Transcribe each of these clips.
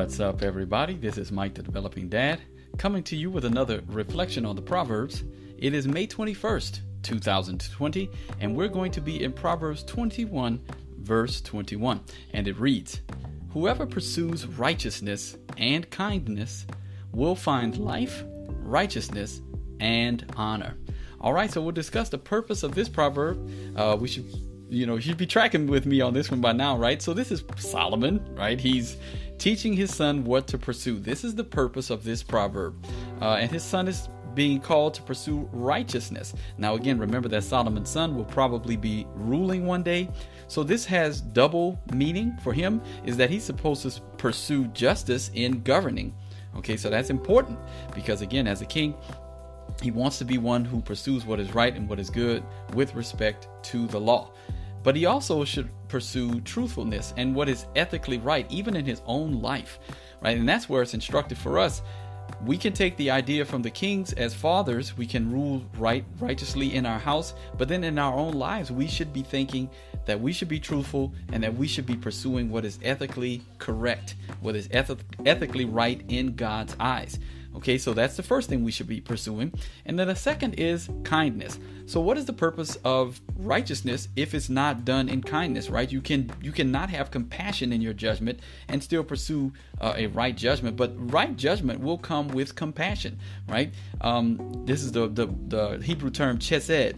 What's up, everybody? This is Mike, the Developing Dad, coming to you with another reflection on the Proverbs. It is May 21st, 2020, and we're going to be in Proverbs 21, verse 21. And it reads Whoever pursues righteousness and kindness will find life, righteousness, and honor. All right, so we'll discuss the purpose of this proverb. Uh, we should you know, should be tracking with me on this one by now, right? So this is Solomon, right? He's teaching his son what to pursue. This is the purpose of this proverb. Uh, and his son is being called to pursue righteousness. Now, again, remember that Solomon's son will probably be ruling one day. So this has double meaning for him is that he's supposed to pursue justice in governing. Okay, so that's important because again, as a king, he wants to be one who pursues what is right and what is good with respect to the law. But he also should pursue truthfulness and what is ethically right, even in his own life, right? And that's where it's instructive for us. We can take the idea from the kings as fathers, we can rule right righteously in our house, but then in our own lives, we should be thinking that we should be truthful and that we should be pursuing what is ethically correct, what is eth- ethically right in God's eyes. Okay, so that's the first thing we should be pursuing. And then the second is kindness. So what is the purpose of righteousness if it's not done in kindness, right? You can you cannot have compassion in your judgment and still pursue uh, a right judgment, but right judgment will come with compassion, right? Um, this is the, the, the Hebrew term chesed,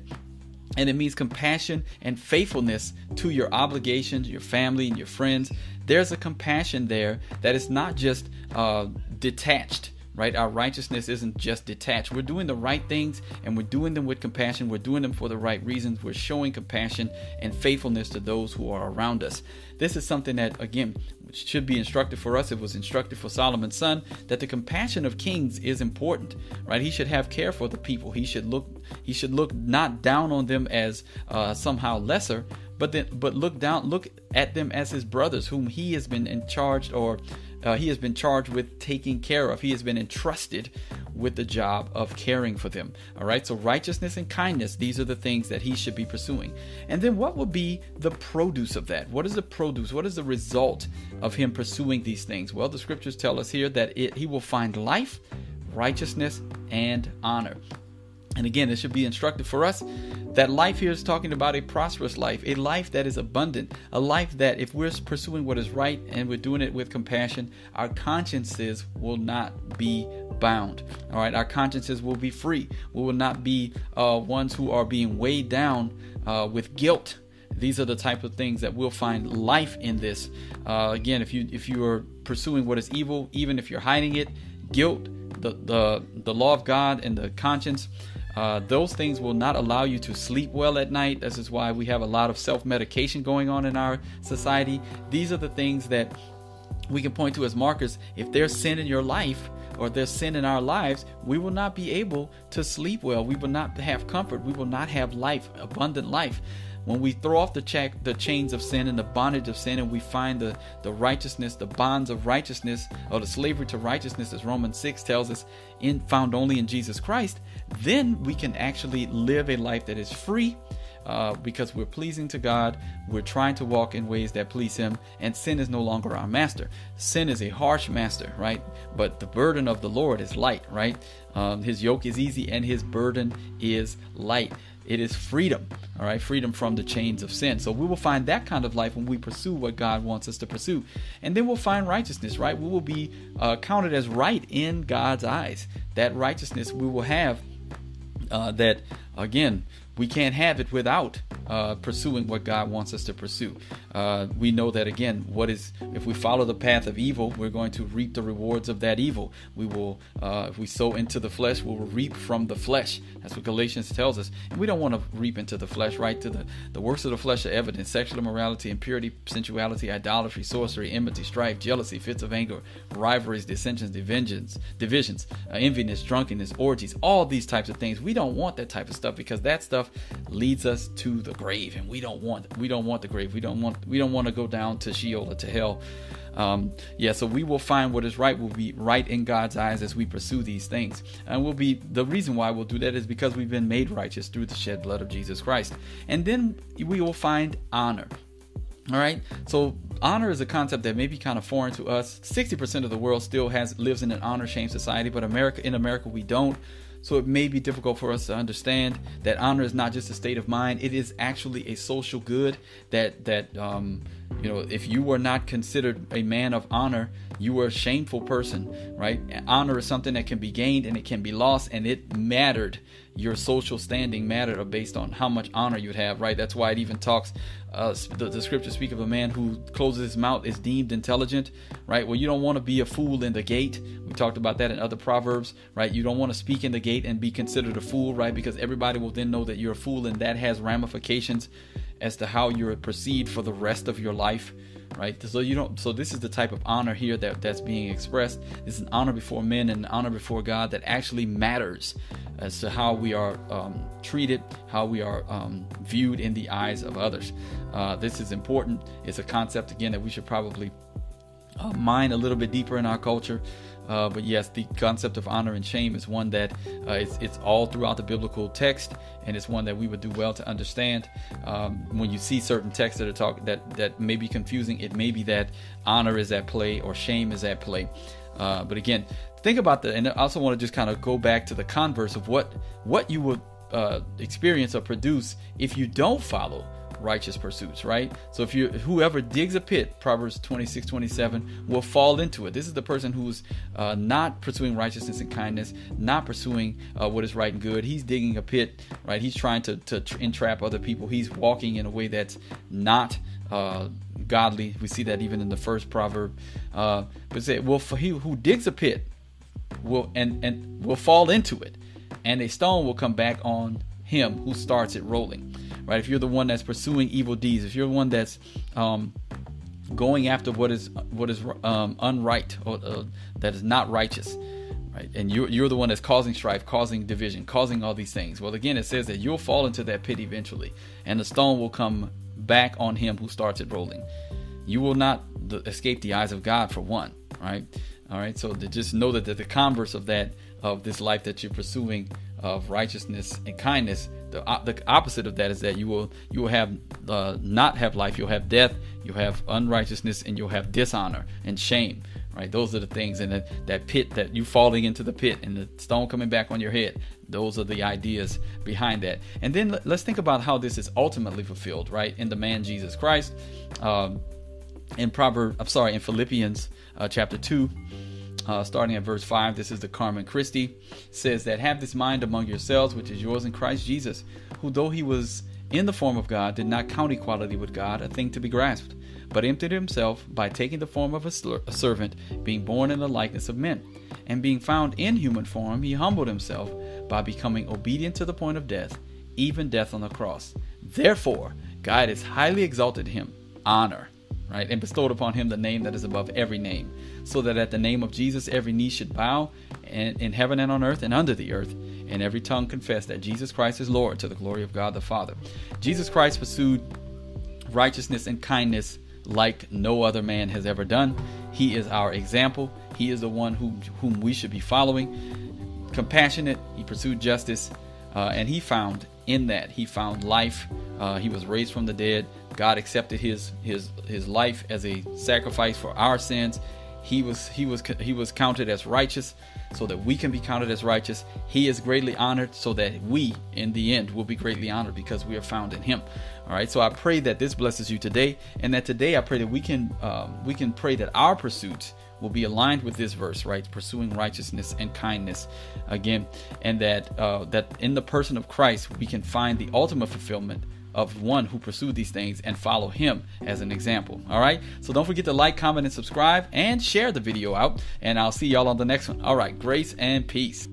and it means compassion and faithfulness to your obligations, your family, and your friends. There's a compassion there that is not just uh, detached right? Our righteousness isn't just detached. We're doing the right things and we're doing them with compassion. We're doing them for the right reasons. We're showing compassion and faithfulness to those who are around us. This is something that, again, should be instructed for us. It was instructed for Solomon's son that the compassion of kings is important, right? He should have care for the people. He should look. He should look not down on them as uh, somehow lesser, but then but look down, look at them as his brothers, whom he has been in charge or uh, he has been charged with taking care of. He has been entrusted with the job of caring for them. All right, so righteousness and kindness, these are the things that he should be pursuing. And then what would be the produce of that? What is the produce? What is the result of him pursuing these things? Well, the scriptures tell us here that it, he will find life, righteousness, and honor. And again, it should be instructive for us that life here is talking about a prosperous life, a life that is abundant, a life that if we're pursuing what is right and we're doing it with compassion, our consciences will not be bound. All right, our consciences will be free. We will not be uh, ones who are being weighed down uh, with guilt. These are the type of things that we'll find life in this. Uh, again, if you if you are pursuing what is evil, even if you're hiding it, guilt, the the the law of God and the conscience uh, those things will not allow you to sleep well at night. This is why we have a lot of self medication going on in our society. These are the things that we can point to as markers. If there's sin in your life or there's sin in our lives, we will not be able to sleep well. We will not have comfort. We will not have life, abundant life. When we throw off the, the chains of sin and the bondage of sin, and we find the, the righteousness, the bonds of righteousness, or the slavery to righteousness, as Romans 6 tells us, in found only in Jesus Christ, then we can actually live a life that is free. Uh, because we're pleasing to God, we're trying to walk in ways that please Him, and sin is no longer our master. Sin is a harsh master, right? But the burden of the Lord is light, right? Um, his yoke is easy and His burden is light. It is freedom, all right, freedom from the chains of sin. So we will find that kind of life when we pursue what God wants us to pursue. And then we'll find righteousness, right? We will be uh, counted as right in God's eyes. That righteousness we will have, uh, that again, we can't have it without uh, pursuing what God wants us to pursue. Uh, we know that again, what is if we follow the path of evil, we're going to reap the rewards of that evil. We will, uh, if we sow into the flesh, we'll reap from the flesh. That's what Galatians tells us. And we don't want to reap into the flesh, right? To the the works of the flesh are evident: sexual immorality, impurity, sensuality, idolatry, sorcery, enmity, strife, jealousy, fits of anger, rivalries, dissensions, divisions, divisions, uh, enviness, drunkenness, orgies. All these types of things. We don't want that type of stuff because that stuff leads us to the grave, and we don't want we don't want the grave. We don't want we don't want to go down to Sheol or to hell. Um, yeah, so we will find what is right. We'll be right in God's eyes as we pursue these things, and we'll be the reason why we'll do that is because we've been made righteous through the shed blood of Jesus Christ, and then we will find honor. All right, so honor is a concept that may be kind of foreign to us. 60% of the world still has lives in an honor shame society, but America in America we don't. So it may be difficult for us to understand that honor is not just a state of mind; it is actually a social good. That that um, you know, if you were not considered a man of honor, you were a shameful person, right? Honor is something that can be gained and it can be lost, and it mattered. Your social standing mattered based on how much honor you'd have, right? That's why it even talks. Uh, the, the scriptures speak of a man who closes his mouth is deemed intelligent, right? Well, you don't want to be a fool in the gate. We talked about that in other proverbs, right? You don't want to speak in the gate and be considered a fool, right? Because everybody will then know that you're a fool, and that has ramifications as to how you're perceived for the rest of your life right? So you don't so this is the type of honor here that that's being expressed. It's an honor before men and an honor before god that actually matters as to how we are um, treated how we are um, viewed in the eyes of others. Uh, this is important. It's a concept again that we should probably uh, mine a little bit deeper in our culture uh, but yes, the concept of honor and shame is one that uh, it's, it's, all throughout the biblical text, and it's one that we would do well to understand. Um, when you see certain texts that are talk that that may be confusing, it may be that honor is at play or shame is at play. Uh, but again, think about that, and I also want to just kind of go back to the converse of what what you would uh, experience or produce if you don't follow righteous pursuits, right? So if you whoever digs a pit, Proverbs 26, 27, will fall into it. This is the person who's uh, not pursuing righteousness and kindness, not pursuing uh, what is right and good. He's digging a pit, right? He's trying to, to entrap other people. He's walking in a way that's not uh, godly. We see that even in the first proverb. Uh, but say, well, for he who digs a pit will and and will fall into it, and a stone will come back on him who starts it rolling right? If you're the one that's pursuing evil deeds, if you're the one that's um, going after what is what is um, unright or uh, that is not righteous, right? And you're you're the one that's causing strife, causing division, causing all these things. Well, again, it says that you'll fall into that pit eventually, and the stone will come back on him who starts it rolling. You will not escape the eyes of God for one, right? All right. So to just know that the converse of that of this life that you're pursuing of righteousness and kindness. The, the opposite of that is that you will you will have uh, not have life you'll have death you'll have unrighteousness and you'll have dishonor and shame right? Those are the things and that, that pit that you falling into the pit and the stone coming back on your head. Those are the ideas behind that. And then let's think about how this is ultimately fulfilled right in the man jesus christ. Um, in proverb i'm sorry in philippians uh, chapter 2 uh, starting at verse 5, this is the Carmen Christi, says that have this mind among yourselves, which is yours in Christ Jesus, who though he was in the form of God, did not count equality with God a thing to be grasped, but emptied himself by taking the form of a, a servant, being born in the likeness of men. And being found in human form, he humbled himself by becoming obedient to the point of death, even death on the cross. Therefore, God has highly exalted him, honor, right, and bestowed upon him the name that is above every name so that at the name of Jesus every knee should bow and, in heaven and on earth and under the earth, and every tongue confess that Jesus Christ is Lord to the glory of God the Father. Jesus Christ pursued righteousness and kindness like no other man has ever done. He is our example. He is the one whom, whom we should be following. Compassionate, he pursued justice, uh, and he found in that he found life. Uh, he was raised from the dead. God accepted his his his life as a sacrifice for our sins, he was he was he was counted as righteous so that we can be counted as righteous. He is greatly honored so that we in the end will be greatly honored because we are found in him. All right so i pray that this blesses you today and that today i pray that we can um, we can pray that our pursuits will be aligned with this verse right? Pursuing righteousness and kindness again and that uh, that in the person of christ we can find the ultimate fulfillment of one who pursued these things and follow him as an example. All right. So don't forget to like, comment, and subscribe and share the video out. And I'll see y'all on the next one. All right. Grace and peace.